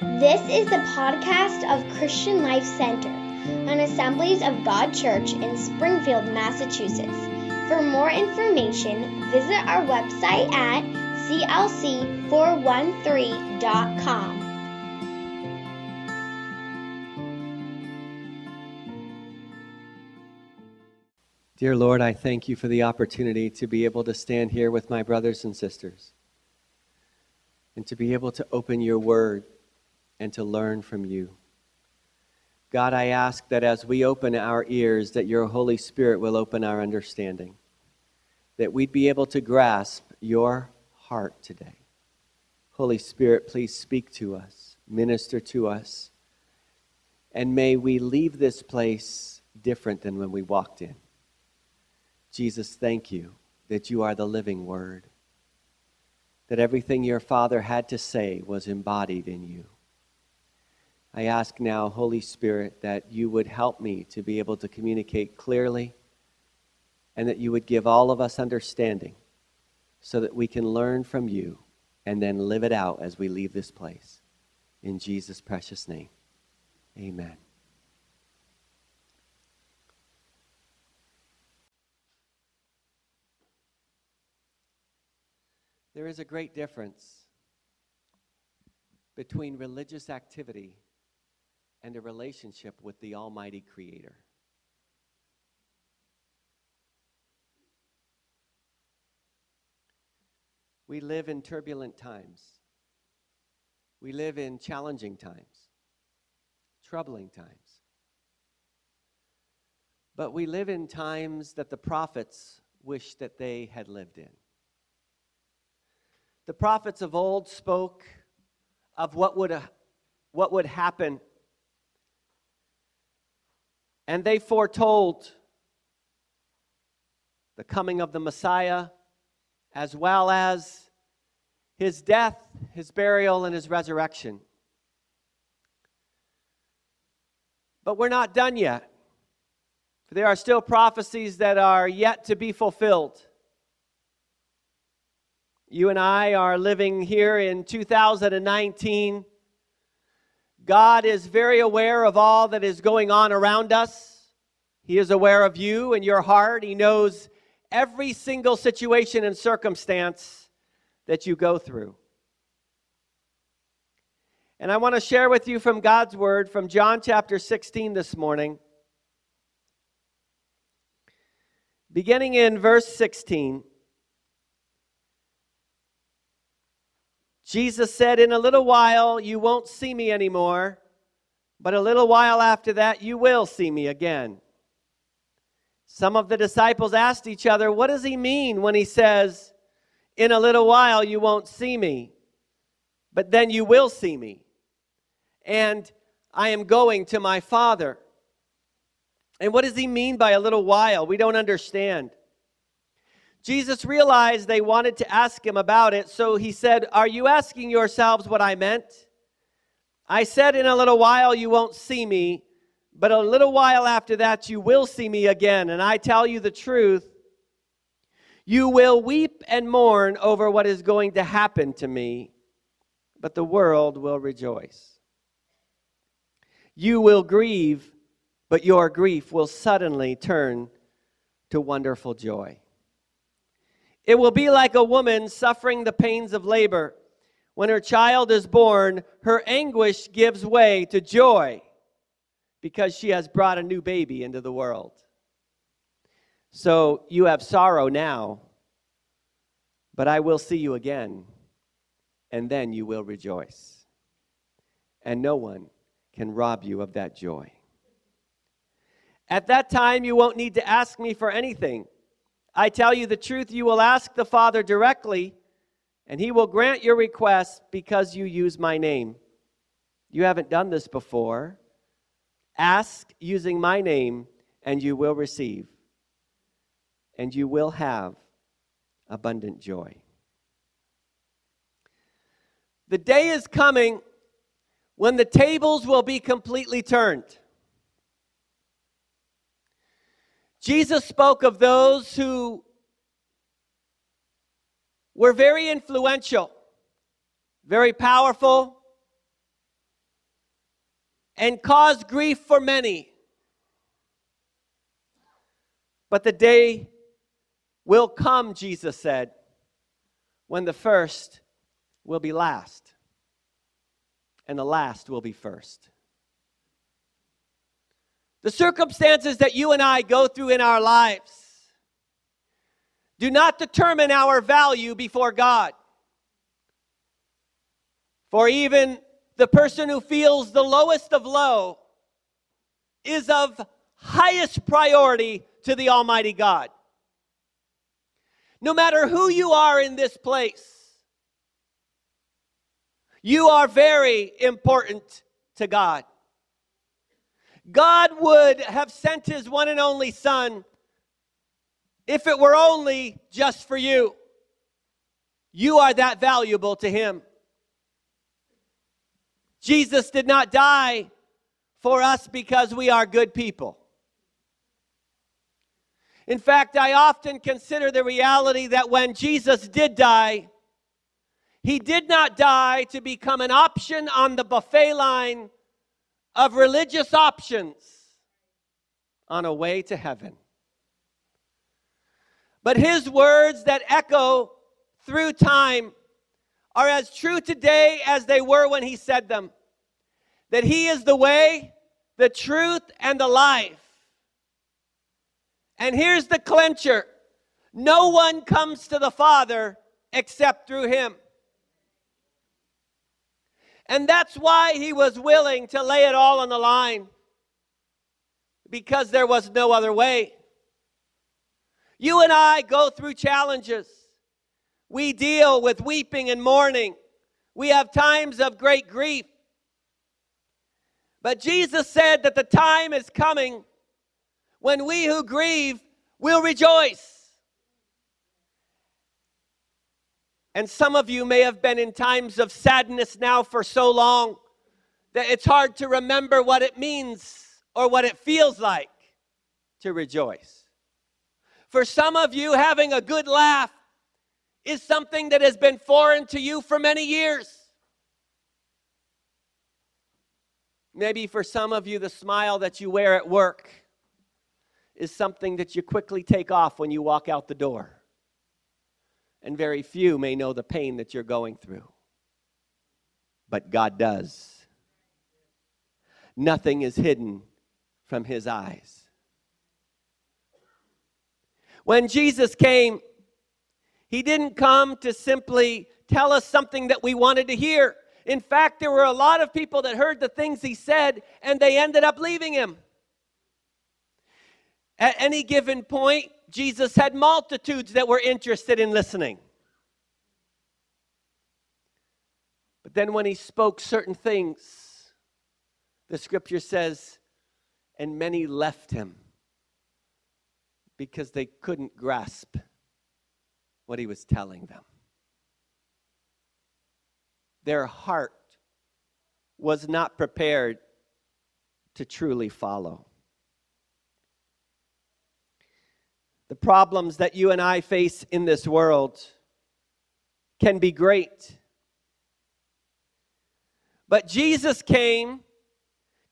This is the podcast of Christian Life Center, an Assemblies of God church in Springfield, Massachusetts. For more information, visit our website at clc413.com. Dear Lord, I thank you for the opportunity to be able to stand here with my brothers and sisters and to be able to open your word and to learn from you. God, I ask that as we open our ears, that your Holy Spirit will open our understanding, that we'd be able to grasp your heart today. Holy Spirit, please speak to us, minister to us, and may we leave this place different than when we walked in. Jesus, thank you that you are the living word, that everything your Father had to say was embodied in you. I ask now, Holy Spirit, that you would help me to be able to communicate clearly and that you would give all of us understanding so that we can learn from you and then live it out as we leave this place. In Jesus' precious name, amen. There is a great difference between religious activity and a relationship with the Almighty Creator. We live in turbulent times. We live in challenging times, troubling times. But we live in times that the prophets wish that they had lived in. The prophets of old spoke of what would, what would happen and they foretold the coming of the Messiah as well as his death, his burial, and his resurrection. But we're not done yet. For there are still prophecies that are yet to be fulfilled. You and I are living here in 2019 God is very aware of all that is going on around us. He is aware of you and your heart. He knows every single situation and circumstance that you go through. And I want to share with you from God's word from John chapter 16 this morning. Beginning in verse 16. Jesus said, In a little while you won't see me anymore, but a little while after that you will see me again. Some of the disciples asked each other, What does he mean when he says, In a little while you won't see me, but then you will see me? And I am going to my Father. And what does he mean by a little while? We don't understand. Jesus realized they wanted to ask him about it, so he said, Are you asking yourselves what I meant? I said, In a little while you won't see me, but a little while after that you will see me again. And I tell you the truth, you will weep and mourn over what is going to happen to me, but the world will rejoice. You will grieve, but your grief will suddenly turn to wonderful joy. It will be like a woman suffering the pains of labor. When her child is born, her anguish gives way to joy because she has brought a new baby into the world. So you have sorrow now, but I will see you again, and then you will rejoice. And no one can rob you of that joy. At that time, you won't need to ask me for anything. I tell you the truth, you will ask the Father directly, and he will grant your request because you use my name. You haven't done this before. Ask using my name, and you will receive, and you will have abundant joy. The day is coming when the tables will be completely turned. Jesus spoke of those who were very influential, very powerful, and caused grief for many. But the day will come, Jesus said, when the first will be last, and the last will be first. The circumstances that you and I go through in our lives do not determine our value before God. For even the person who feels the lowest of low is of highest priority to the Almighty God. No matter who you are in this place, you are very important to God. God would have sent his one and only Son if it were only just for you. You are that valuable to him. Jesus did not die for us because we are good people. In fact, I often consider the reality that when Jesus did die, he did not die to become an option on the buffet line of religious options on a way to heaven. But his words that echo through time are as true today as they were when he said them that he is the way, the truth, and the life. And here's the clincher no one comes to the Father except through him. And that's why he was willing to lay it all on the line because there was no other way. You and I go through challenges. We deal with weeping and mourning. We have times of great grief. But Jesus said that the time is coming when we who grieve will rejoice. And some of you may have been in times of sadness now for so long that it's hard to remember what it means or what it feels like to rejoice. For some of you, having a good laugh is something that has been foreign to you for many years. Maybe for some of you, the smile that you wear at work is something that you quickly take off when you walk out the door and very few may know the pain that you're going through. But God does. Nothing is hidden from His eyes. When Jesus came, He didn't come to simply tell us something that we wanted to hear. In fact, there were a lot of people that heard the things He said and they ended up leaving Him. At any given point, Jesus had multitudes that were interested in listening. But then when he spoke certain things, the scripture says, and many left him because they couldn't grasp what he was telling them. Their heart was not prepared to truly follow. The problems that you and I face in this world can be great. But Jesus came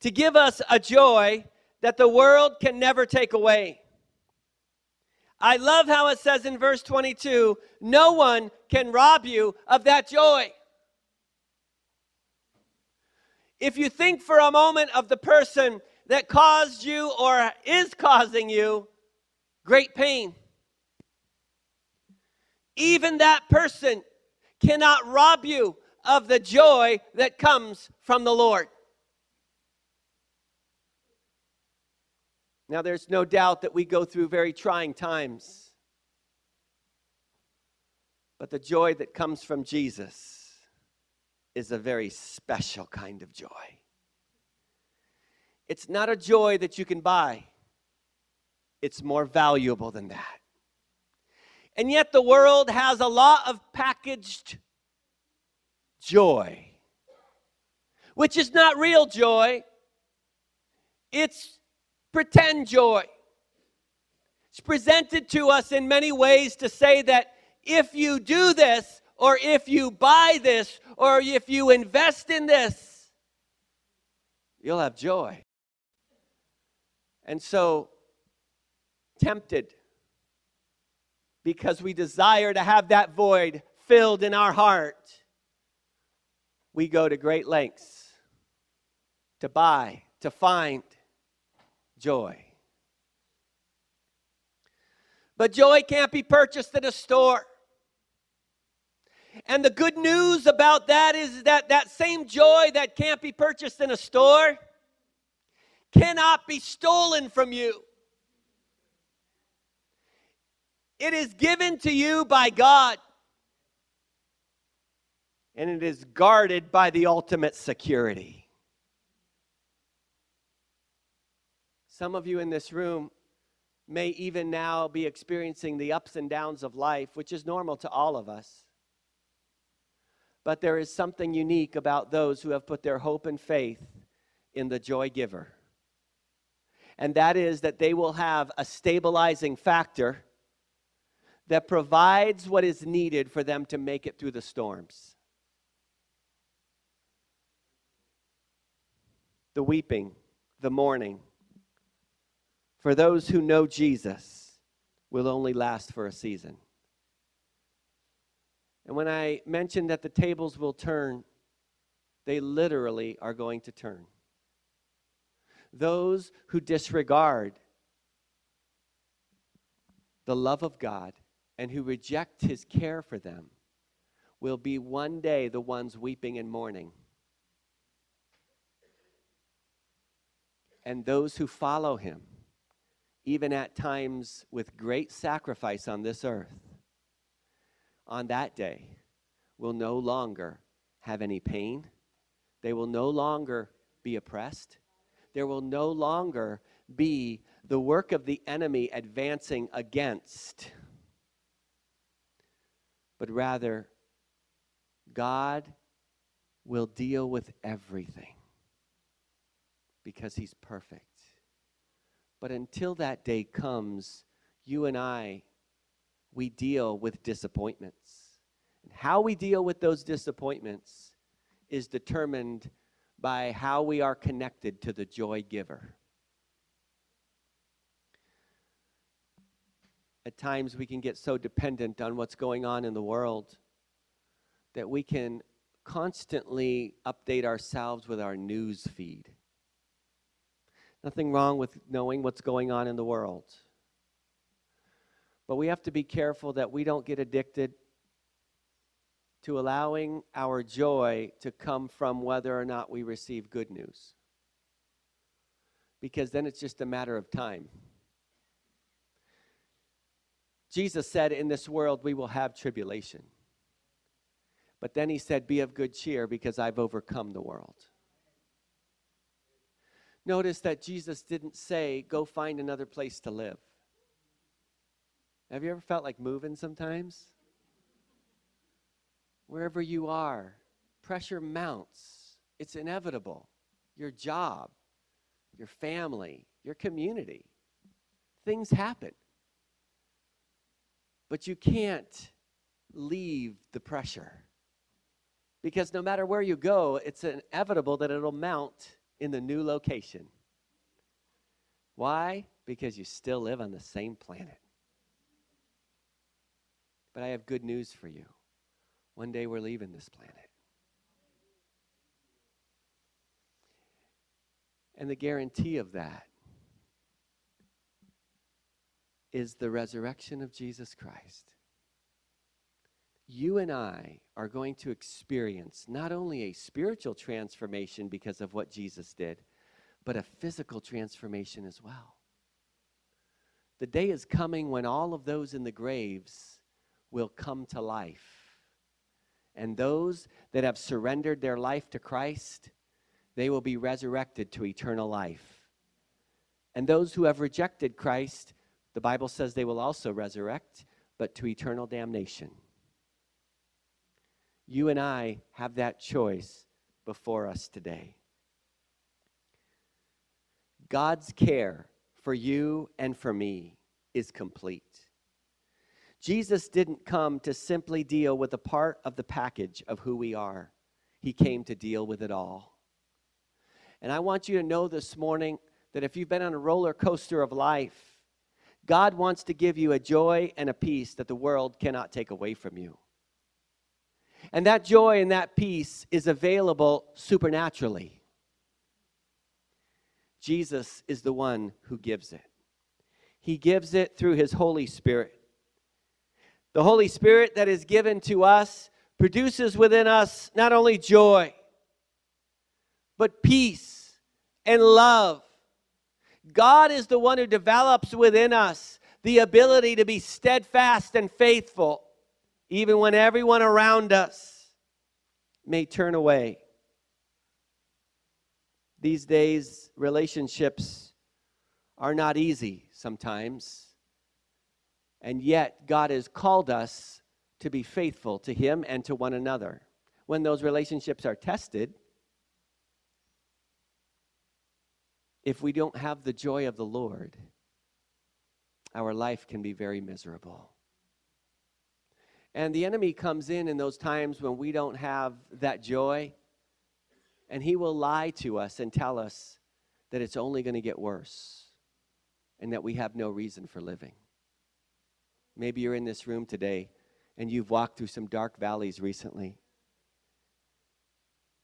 to give us a joy that the world can never take away. I love how it says in verse 22 no one can rob you of that joy. If you think for a moment of the person that caused you or is causing you great pain. Even that person cannot rob you of the joy that comes from the Lord. Now, there's no doubt that we go through very trying times. But the joy that comes from Jesus is a very special kind of joy. It's not a joy that you can buy it's more valuable than that. And yet, the world has a lot of packaged joy, which is not real joy, it's pretend joy. It's presented to us in many ways to say that if you do this, or if you buy this, or if you invest in this, you'll have joy. And so, tempted because we desire to have that void filled in our heart, we go to great lengths to buy, to find joy. But joy can't be purchased at a store. And the good news about that is that that same joy that can't be purchased in a store cannot be stolen from you. It is given to you by God. And it is guarded by the ultimate security. Some of you in this room may even now be experiencing the ups and downs of life, which is normal to all of us. But there is something unique about those who have put their hope and faith in the joy giver. And that is that they will have a stabilizing factor that provides what is needed for them to make it through the storms. The weeping, the mourning, for those who know Jesus, will only last for a season. And when I mentioned that the tables will turn, they literally are going to turn. Those who disregard the love of God and who reject his care for them will be one day the ones weeping and mourning. And those who follow him, even at times with great sacrifice on this earth, on that day will no longer have any pain. They will no longer be oppressed. There will no longer be the work of the enemy advancing against, but rather, God will deal with everything because He's perfect. But until that day comes, you and I we deal with disappointments. And how we deal with those disappointments is determined by how we are connected to the joy giver. At times, we can get so dependent on what's going on in the world that we can constantly update ourselves with our news feed. Nothing wrong with knowing what's going on in the world. But we have to be careful that we don't get addicted to allowing our joy to come from whether or not we receive good news. Because then it's just a matter of time. Jesus said, In this world we will have tribulation. But then he said, Be of good cheer because I've overcome the world. Notice that Jesus didn't say, Go find another place to live. Have you ever felt like moving sometimes? Wherever you are, pressure mounts. It's inevitable. Your job, your family, your community. Things happen. But you can't leave the pressure. Because no matter where you go, it's inevitable that it'll mount in the new location. Why? Because you still live on the same planet. But I have good news for you. One day we're leaving this planet. And the guarantee of that is the resurrection of Jesus Christ. You and I are going to experience not only a spiritual transformation because of what Jesus did, but a physical transformation as well. The day is coming when all of those in the graves will come to life. And those that have surrendered their life to Christ, they will be resurrected to eternal life. And those who have rejected Christ, the Bible says they will also resurrect, but to eternal damnation. You and I have that choice before us today. God's care for you and for me is complete. Jesus didn't come to simply deal with a part of the package of who we are, He came to deal with it all. And I want you to know this morning that if you've been on a roller coaster of life, God wants to give you a joy and a peace that the world cannot take away from you. And that joy and that peace is available supernaturally. Jesus is the one who gives it. He gives it through His Holy Spirit. The Holy Spirit that is given to us produces within us not only joy, but peace and love. God is the one who develops within us the ability to be steadfast and faithful, even when everyone around us may turn away. These days, relationships are not easy sometimes. And yet, God has called us to be faithful to Him and to one another. When those relationships are tested, if we don't have the joy of the Lord, our life can be very miserable. And the enemy comes in in those times when we don't have that joy, and he will lie to us and tell us that it's only going to get worse and that we have no reason for living. Maybe you're in this room today and you've walked through some dark valleys recently.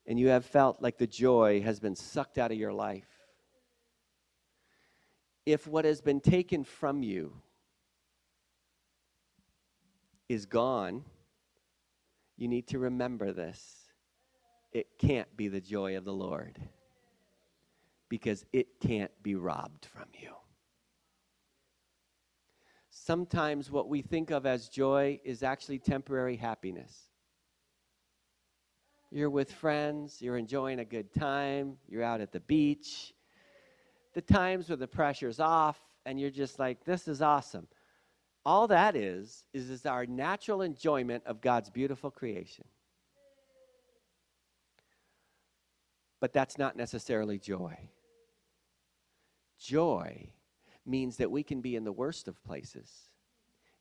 And you have felt like the joy has been sucked out of your life. If what has been taken from you is gone, you need to remember this. It can't be the joy of the Lord because it can't be robbed from you. Sometimes what we think of as joy is actually temporary happiness. You're with friends, you're enjoying a good time, you're out at the beach. The times where the pressure's off and you're just like, this is awesome. All that is, is, is our natural enjoyment of God's beautiful creation. But that's not necessarily joy. Joy means that we can be in the worst of places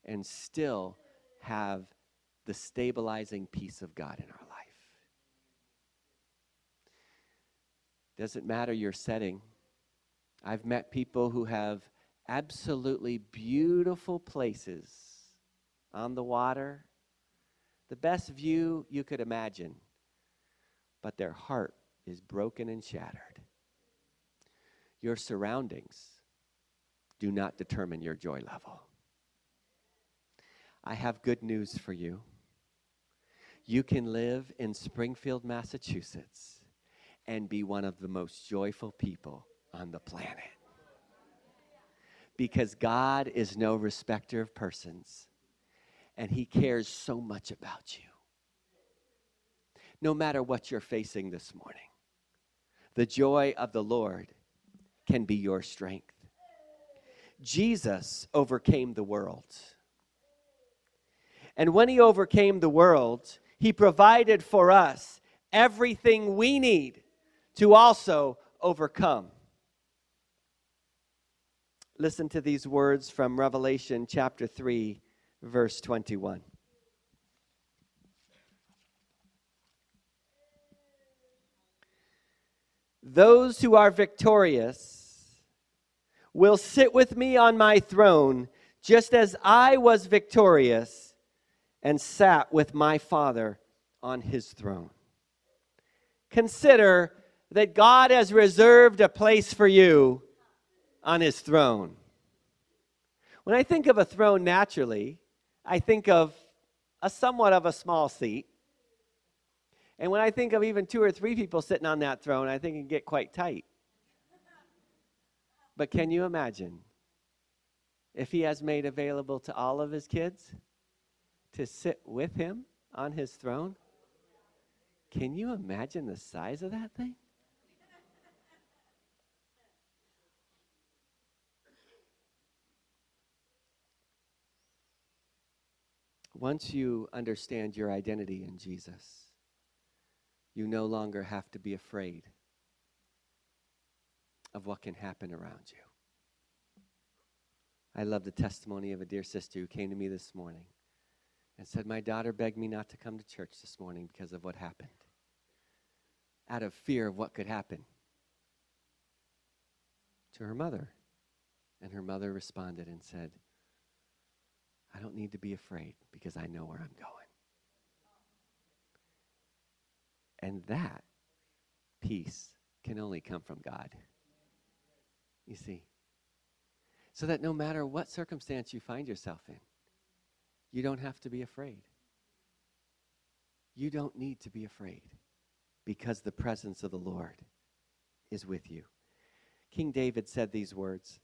and still have the stabilizing peace of God in our life. Doesn't matter your setting. I've met people who have absolutely beautiful places on the water, the best view you could imagine, but their heart is broken and shattered. Your surroundings do not determine your joy level. I have good news for you. You can live in Springfield, Massachusetts, and be one of the most joyful people on the planet. Because God is no respecter of persons, and He cares so much about you. No matter what you're facing this morning, the joy of the Lord can be your strength. Jesus overcame the world. And when he overcame the world, he provided for us everything we need to also overcome. Listen to these words from Revelation chapter 3, verse 21. Those who are victorious will sit with me on my throne, just as I was victorious and sat with my Father on his throne. Consider that God has reserved a place for you on his throne. When I think of a throne naturally, I think of a somewhat of a small seat. And when I think of even two or three people sitting on that throne, I think it can get quite tight. But can you imagine if he has made available to all of his kids to sit with him on his throne? Can you imagine the size of that thing? Once you understand your identity in Jesus, you no longer have to be afraid of what can happen around you. I love the testimony of a dear sister who came to me this morning and said, My daughter begged me not to come to church this morning because of what happened, out of fear of what could happen. to her mother. And her mother responded and said, I don't need to be afraid because I know where I'm going. And that peace can only come from God. You see? So that no matter what circumstance you find yourself in, you don't have to be afraid. You don't need to be afraid because the presence of the Lord is with you. King David said these words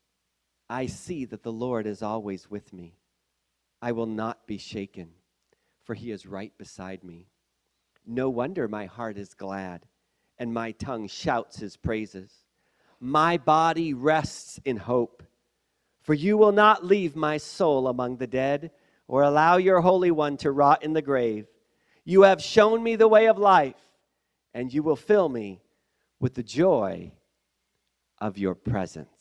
I see that the Lord is always with me. I will not be shaken, for he is right beside me. No wonder my heart is glad, and my tongue shouts his praises. My body rests in hope, for you will not leave my soul among the dead, or allow your Holy One to rot in the grave. You have shown me the way of life, and you will fill me with the joy of your presence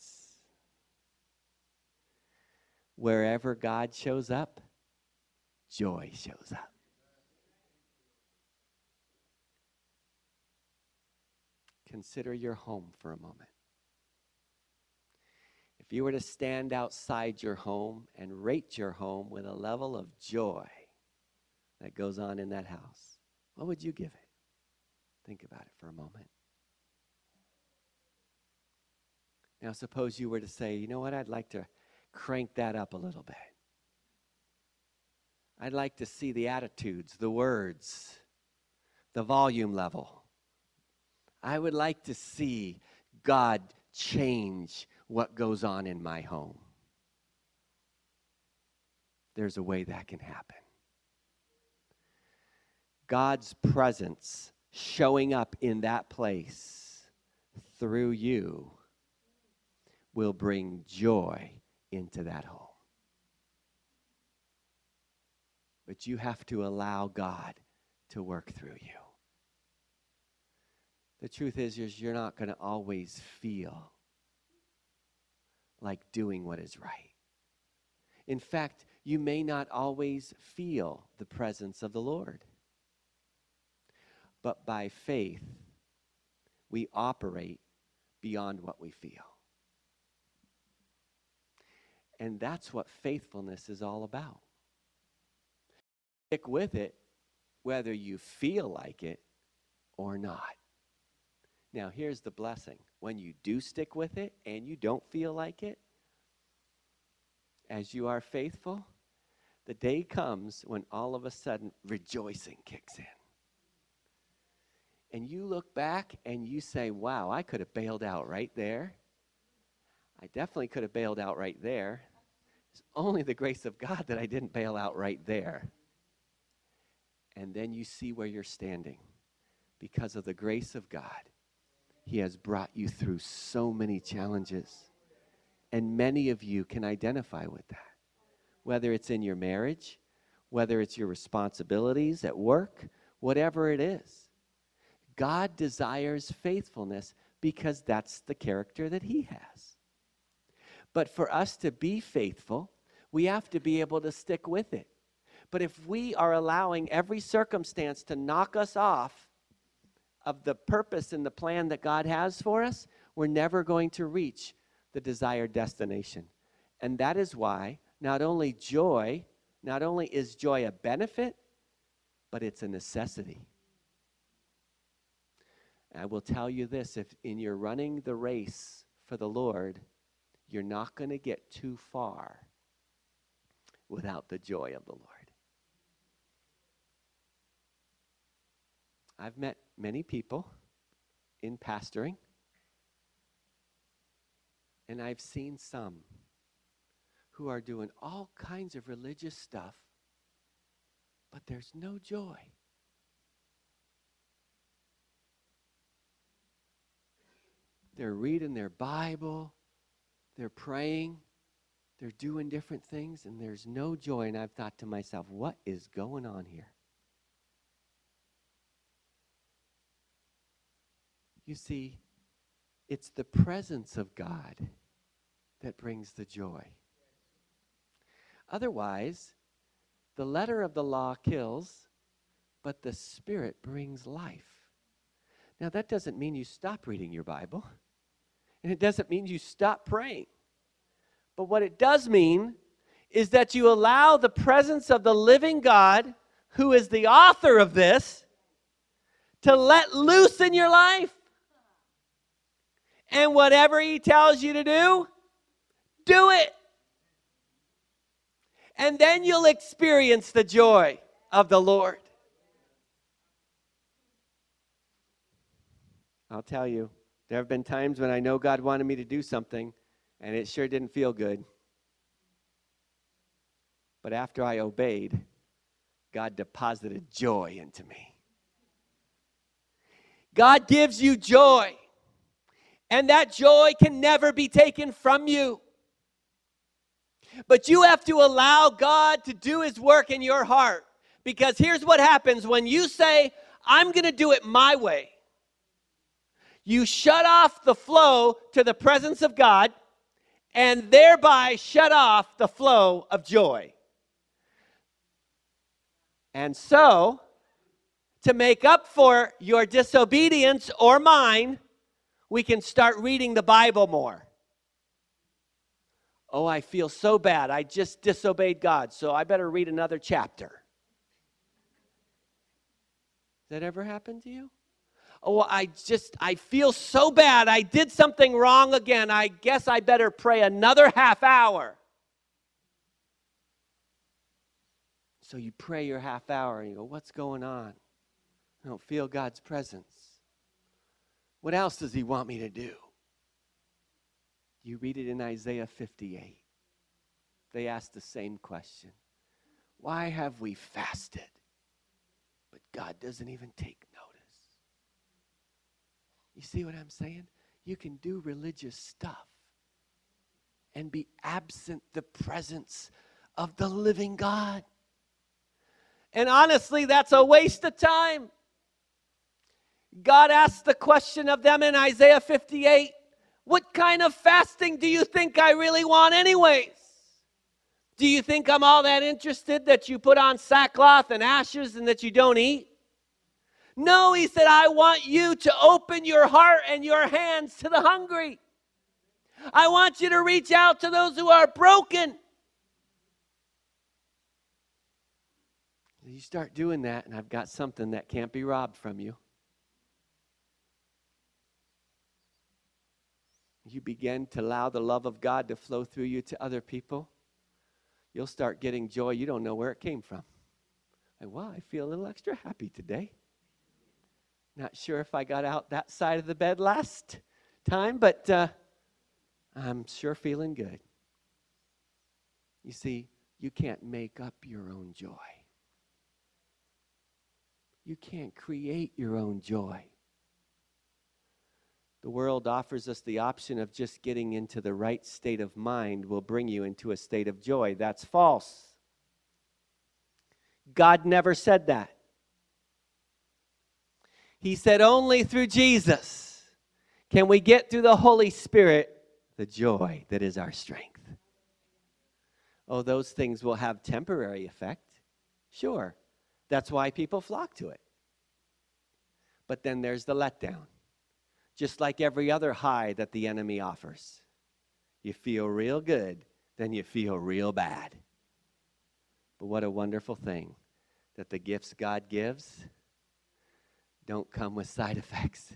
wherever God shows up, joy shows up. Consider your home for a moment. If you were to stand outside your home and rate your home with a level of joy that goes on in that house, what would you give it? Think about it for a moment. Now, suppose you were to say, you know what, I'd like to crank that up a little bit. I'd like to see the attitudes, the words, the volume level. I would like to see God change what goes on in my home. There's a way that can happen. God's presence showing up in that place through you will bring joy into that home. But you have to allow God to work through you. The truth is, is you're not going to always feel like doing what is right. In fact, you may not always feel the presence of the Lord. But by faith, we operate beyond what we feel. And that's what faithfulness is all about. Stick with it whether you feel like it or not. Now, here's the blessing when you do stick with it and you don't feel like it, as you are faithful, the day comes when all of a sudden rejoicing kicks in. And you look back and you say, wow, I could have bailed out right there. I definitely could have bailed out right there. It's only the grace of God that I didn't bail out right there. And then you see where you're standing. Because of the grace of God, He has brought you through so many challenges. And many of you can identify with that. Whether it's in your marriage, whether it's your responsibilities at work, whatever it is. God desires faithfulness because that's the character that He has. But for us to be faithful, we have to be able to stick with it. But if we are allowing every circumstance to knock us off of the purpose and the plan that God has for us, we're never going to reach the desired destination. And that is why not only joy, not only is joy a benefit, but it's a necessity. I will tell you this if in your running the race for the Lord, you're not going to get too far without the joy of the Lord. I've met many people in pastoring, and I've seen some who are doing all kinds of religious stuff, but there's no joy. They're reading their Bible, they're praying, they're doing different things, and there's no joy. And I've thought to myself, what is going on here? You see, it's the presence of God that brings the joy. Otherwise, the letter of the law kills, but the Spirit brings life. Now, that doesn't mean you stop reading your Bible. And it doesn't mean you stop praying. But what it does mean is that you allow the presence of the living God, who is the author of this, to let loose in your life. And whatever He tells you to do, do it. And then you'll experience the joy of the Lord. I'll tell you, there have been times when I know God wanted me to do something, and it sure didn't feel good. But after I obeyed, God deposited joy into me. God gives you joy, and that joy can never be taken from you. But you have to allow God to do His work in your heart. Because here's what happens when you say, I'm going to do it my way. You shut off the flow to the presence of God and thereby shut off the flow of joy. And so, to make up for your disobedience or mine, we can start reading the Bible more. Oh, I feel so bad. I just disobeyed God, so I better read another chapter. That ever happened to you? Oh, I just, I feel so bad. I did something wrong again. I guess I better pray another half hour. So you pray your half hour and you go, What's going on? I don't feel God's presence. What else does He want me to do? You read it in Isaiah 58. They ask the same question Why have we fasted? But God doesn't even take. You see what I'm saying? You can do religious stuff and be absent the presence of the living God. And honestly, that's a waste of time. God asked the question of them in Isaiah 58 What kind of fasting do you think I really want, anyways? Do you think I'm all that interested that you put on sackcloth and ashes and that you don't eat? No, he said, I want you to open your heart and your hands to the hungry. I want you to reach out to those who are broken. You start doing that, and I've got something that can't be robbed from you. You begin to allow the love of God to flow through you to other people. You'll start getting joy you don't know where it came from. Like, wow, I feel a little extra happy today. Not sure if I got out that side of the bed last time, but uh, I'm sure feeling good. You see, you can't make up your own joy. You can't create your own joy. The world offers us the option of just getting into the right state of mind will bring you into a state of joy. That's false. God never said that. He said only through Jesus can we get through the Holy Spirit the joy that is our strength. Oh, those things will have temporary effect. Sure. That's why people flock to it. But then there's the letdown. Just like every other high that the enemy offers. You feel real good, then you feel real bad. But what a wonderful thing that the gifts God gives don't come with side effects.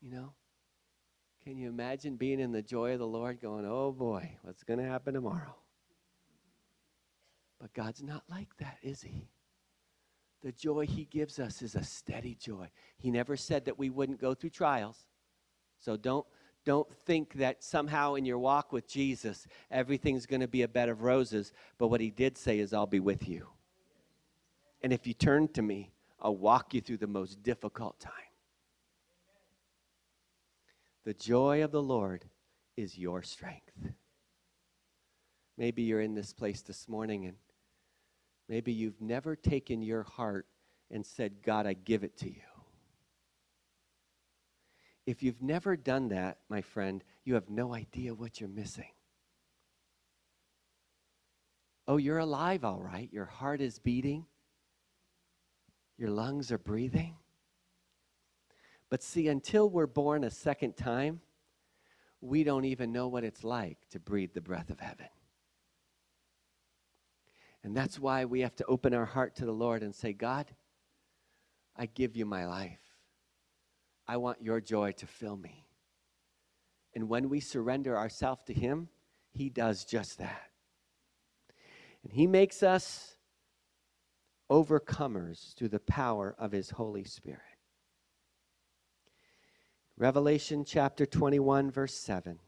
You know? Can you imagine being in the joy of the Lord going, oh boy, what's going to happen tomorrow? But God's not like that, is He? The joy He gives us is a steady joy. He never said that we wouldn't go through trials. So don't, don't think that somehow in your walk with Jesus, everything's going to be a bed of roses. But what He did say is, I'll be with you. And if you turn to me, I'll walk you through the most difficult time. The joy of the Lord is your strength. Maybe you're in this place this morning and Maybe you've never taken your heart and said, God, I give it to you. If you've never done that, my friend, you have no idea what you're missing. Oh, you're alive, all right. Your heart is beating, your lungs are breathing. But see, until we're born a second time, we don't even know what it's like to breathe the breath of heaven. And that's why we have to open our heart to the Lord and say, God, I give you my life. I want your joy to fill me. And when we surrender ourselves to Him, He does just that. And He makes us overcomers through the power of His Holy Spirit. Revelation chapter 21, verse 7.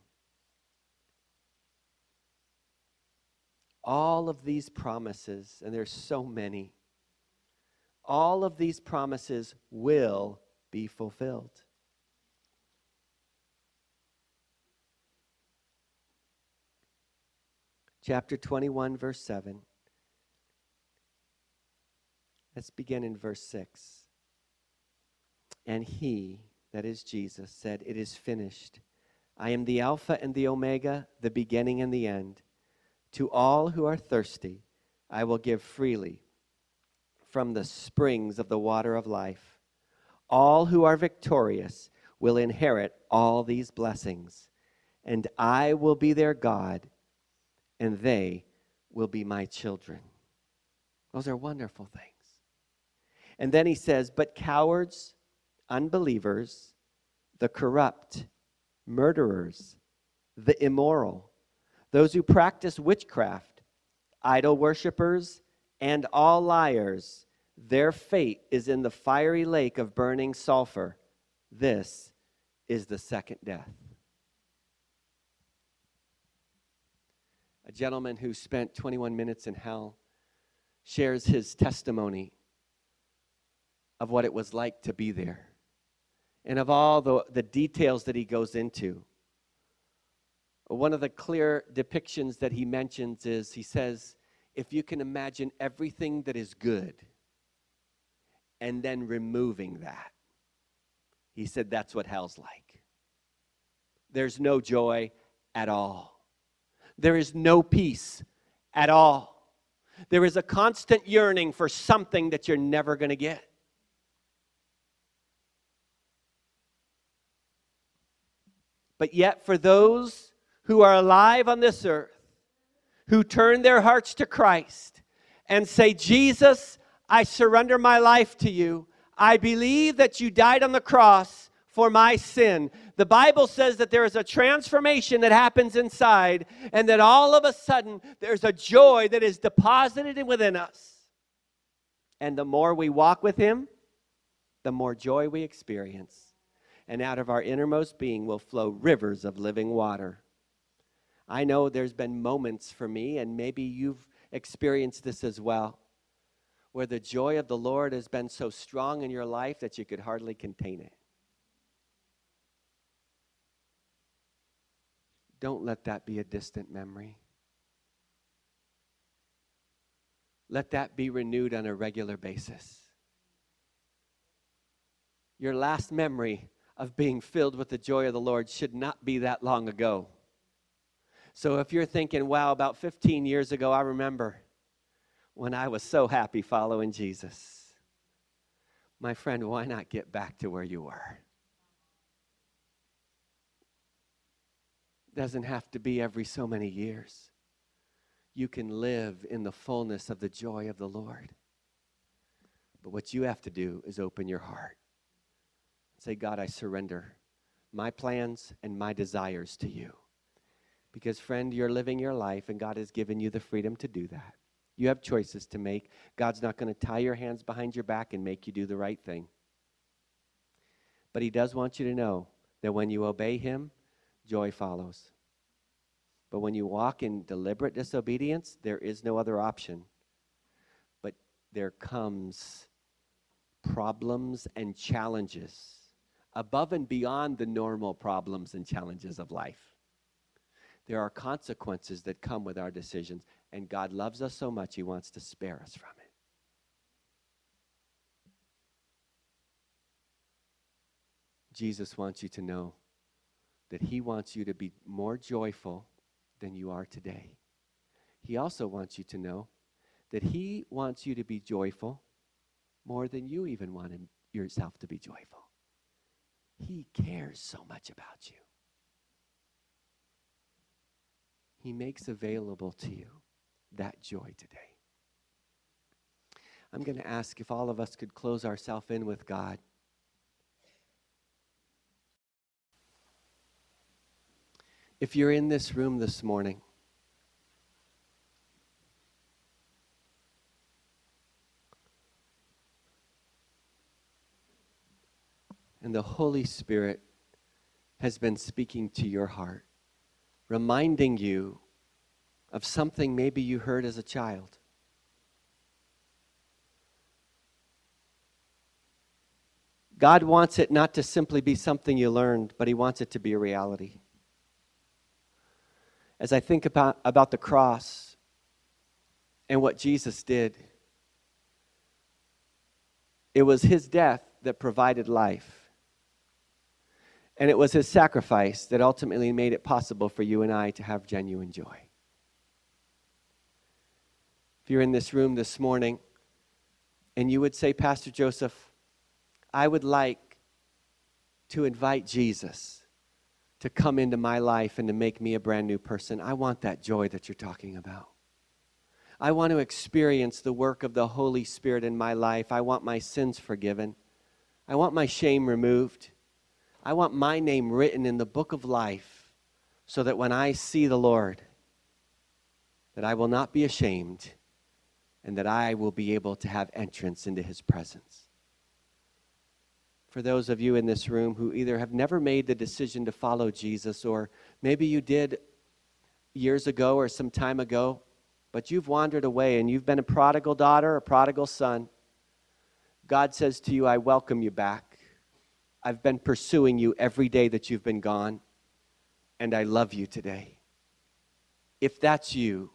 All of these promises, and there's so many, all of these promises will be fulfilled. Chapter 21, verse 7. Let's begin in verse 6. And he, that is Jesus, said, It is finished. I am the Alpha and the Omega, the beginning and the end. To all who are thirsty, I will give freely from the springs of the water of life. All who are victorious will inherit all these blessings, and I will be their God, and they will be my children. Those are wonderful things. And then he says, But cowards, unbelievers, the corrupt, murderers, the immoral, those who practice witchcraft, idol worshippers, and all liars, their fate is in the fiery lake of burning sulfur. This is the second death. A gentleman who spent 21 minutes in hell shares his testimony of what it was like to be there and of all the, the details that he goes into. One of the clear depictions that he mentions is he says, if you can imagine everything that is good and then removing that, he said that's what hell's like. There's no joy at all, there is no peace at all. There is a constant yearning for something that you're never going to get. But yet, for those who are alive on this earth, who turn their hearts to Christ and say, Jesus, I surrender my life to you. I believe that you died on the cross for my sin. The Bible says that there is a transformation that happens inside, and that all of a sudden there's a joy that is deposited within us. And the more we walk with Him, the more joy we experience. And out of our innermost being will flow rivers of living water. I know there's been moments for me, and maybe you've experienced this as well, where the joy of the Lord has been so strong in your life that you could hardly contain it. Don't let that be a distant memory. Let that be renewed on a regular basis. Your last memory of being filled with the joy of the Lord should not be that long ago. So if you're thinking, wow, about 15 years ago, I remember when I was so happy following Jesus. My friend, why not get back to where you were? Doesn't have to be every so many years. You can live in the fullness of the joy of the Lord. But what you have to do is open your heart. Say, God, I surrender my plans and my desires to you. Because, friend, you're living your life, and God has given you the freedom to do that. You have choices to make. God's not going to tie your hands behind your back and make you do the right thing. But He does want you to know that when you obey Him, joy follows. But when you walk in deliberate disobedience, there is no other option. But there comes problems and challenges above and beyond the normal problems and challenges of life. There are consequences that come with our decisions, and God loves us so much, He wants to spare us from it. Jesus wants you to know that He wants you to be more joyful than you are today. He also wants you to know that He wants you to be joyful more than you even want yourself to be joyful. He cares so much about you. He makes available to you that joy today. I'm going to ask if all of us could close ourselves in with God. If you're in this room this morning, and the Holy Spirit has been speaking to your heart, reminding you of something maybe you heard as a child. God wants it not to simply be something you learned, but He wants it to be a reality. As I think about, about the cross and what Jesus did, it was His death that provided life. And it was His sacrifice that ultimately made it possible for you and I to have genuine joy. If you're in this room this morning and you would say, Pastor Joseph, I would like to invite Jesus to come into my life and to make me a brand new person. I want that joy that you're talking about. I want to experience the work of the Holy Spirit in my life. I want my sins forgiven. I want my shame removed. I want my name written in the book of life so that when I see the Lord, that I will not be ashamed and that I will be able to have entrance into his presence for those of you in this room who either have never made the decision to follow Jesus, or maybe you did years ago or some time ago, but you've wandered away and you've been a prodigal daughter, a prodigal son. God says to you, I welcome you back. I've been pursuing you every day that you've been gone, and I love you today. If that's you,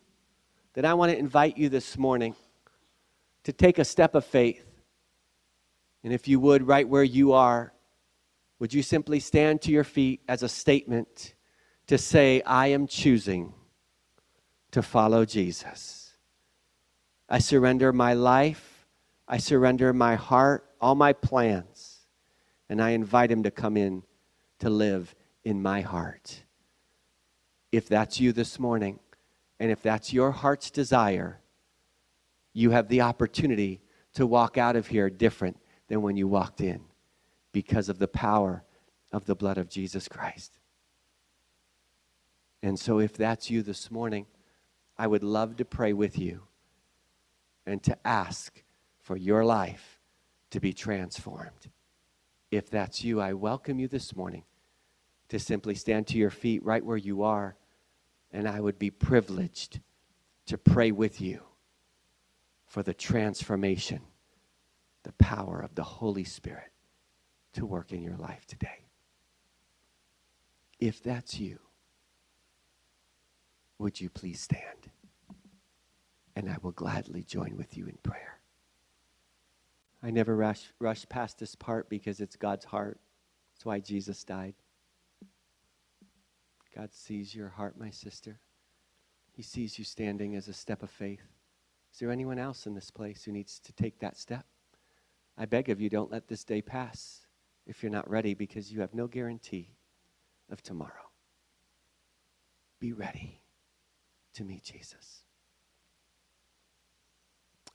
then I want to invite you this morning to take a step of faith and if you would, right where you are, would you simply stand to your feet as a statement to say, I am choosing to follow Jesus? I surrender my life, I surrender my heart, all my plans, and I invite Him to come in to live in my heart. If that's you this morning, and if that's your heart's desire, you have the opportunity to walk out of here different than when you walked in because of the power of the blood of Jesus Christ. And so, if that's you this morning, I would love to pray with you and to ask for your life to be transformed. If that's you, I welcome you this morning to simply stand to your feet right where you are, and I would be privileged to pray with you for the transformation the power of the Holy Spirit to work in your life today. If that's you, would you please stand? And I will gladly join with you in prayer. I never rush, rush past this part because it's God's heart. That's why Jesus died. God sees your heart, my sister. He sees you standing as a step of faith. Is there anyone else in this place who needs to take that step? I beg of you, don't let this day pass if you're not ready because you have no guarantee of tomorrow. Be ready to meet Jesus.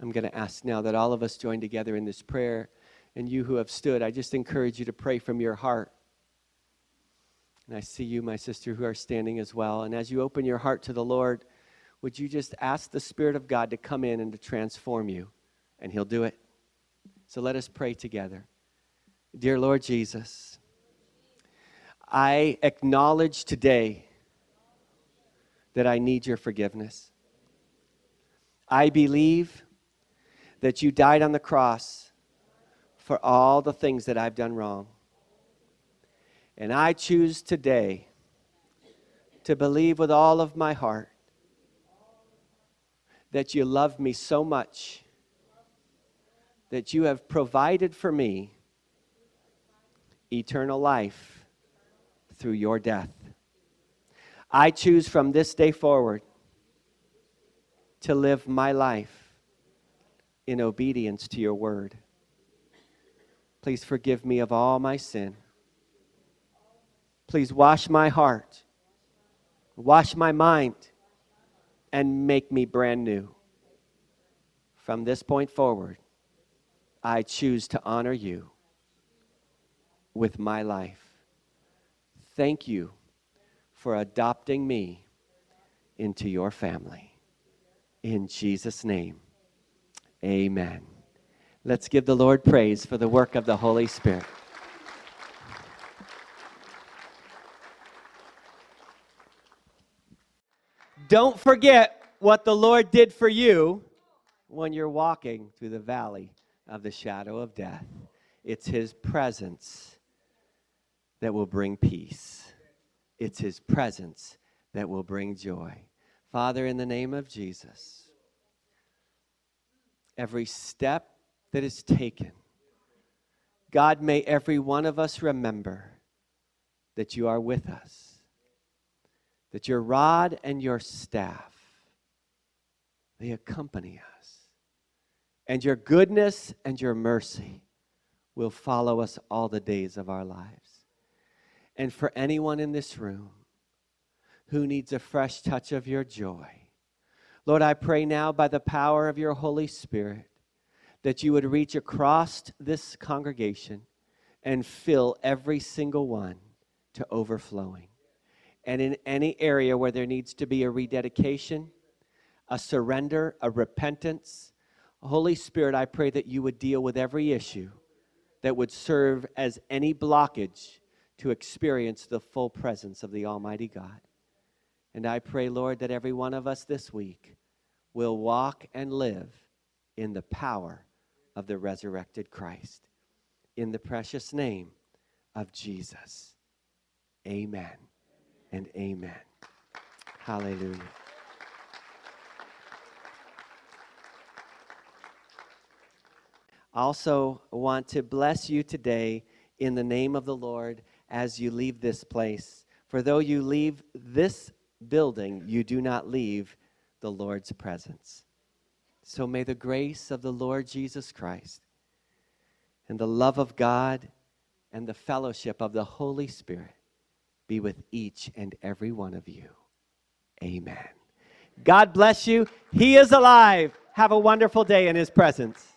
I'm going to ask now that all of us join together in this prayer. And you who have stood, I just encourage you to pray from your heart. And I see you, my sister, who are standing as well. And as you open your heart to the Lord, would you just ask the Spirit of God to come in and to transform you? And He'll do it. So let us pray together. Dear Lord Jesus, I acknowledge today that I need your forgiveness. I believe that you died on the cross for all the things that I've done wrong. And I choose today to believe with all of my heart that you love me so much that you have provided for me eternal life through your death. I choose from this day forward to live my life in obedience to your word. Please forgive me of all my sin. Please wash my heart, wash my mind, and make me brand new. From this point forward, I choose to honor you with my life. Thank you for adopting me into your family. In Jesus' name, amen. Let's give the Lord praise for the work of the Holy Spirit. Don't forget what the Lord did for you when you're walking through the valley of the shadow of death. It's His presence that will bring peace, it's His presence that will bring joy. Father, in the name of Jesus, every step that is taken, God, may every one of us remember that you are with us, that your rod and your staff, they accompany us, and your goodness and your mercy will follow us all the days of our lives. And for anyone in this room who needs a fresh touch of your joy, Lord, I pray now by the power of your Holy Spirit that you would reach across this congregation and fill every single one to overflowing. And in any area where there needs to be a rededication, a surrender, a repentance, Holy Spirit, I pray that you would deal with every issue that would serve as any blockage to experience the full presence of the Almighty God. And I pray, Lord, that every one of us this week will walk and live in the power of the resurrected Christ. In the precious name of Jesus. Amen and amen. Hallelujah. I also, want to bless you today in the name of the Lord as you leave this place. For though you leave this building, you do not leave the Lord's presence. So may the grace of the Lord Jesus Christ and the love of God and the fellowship of the Holy Spirit be with each and every one of you. Amen. God bless you. He is alive. Have a wonderful day in His presence.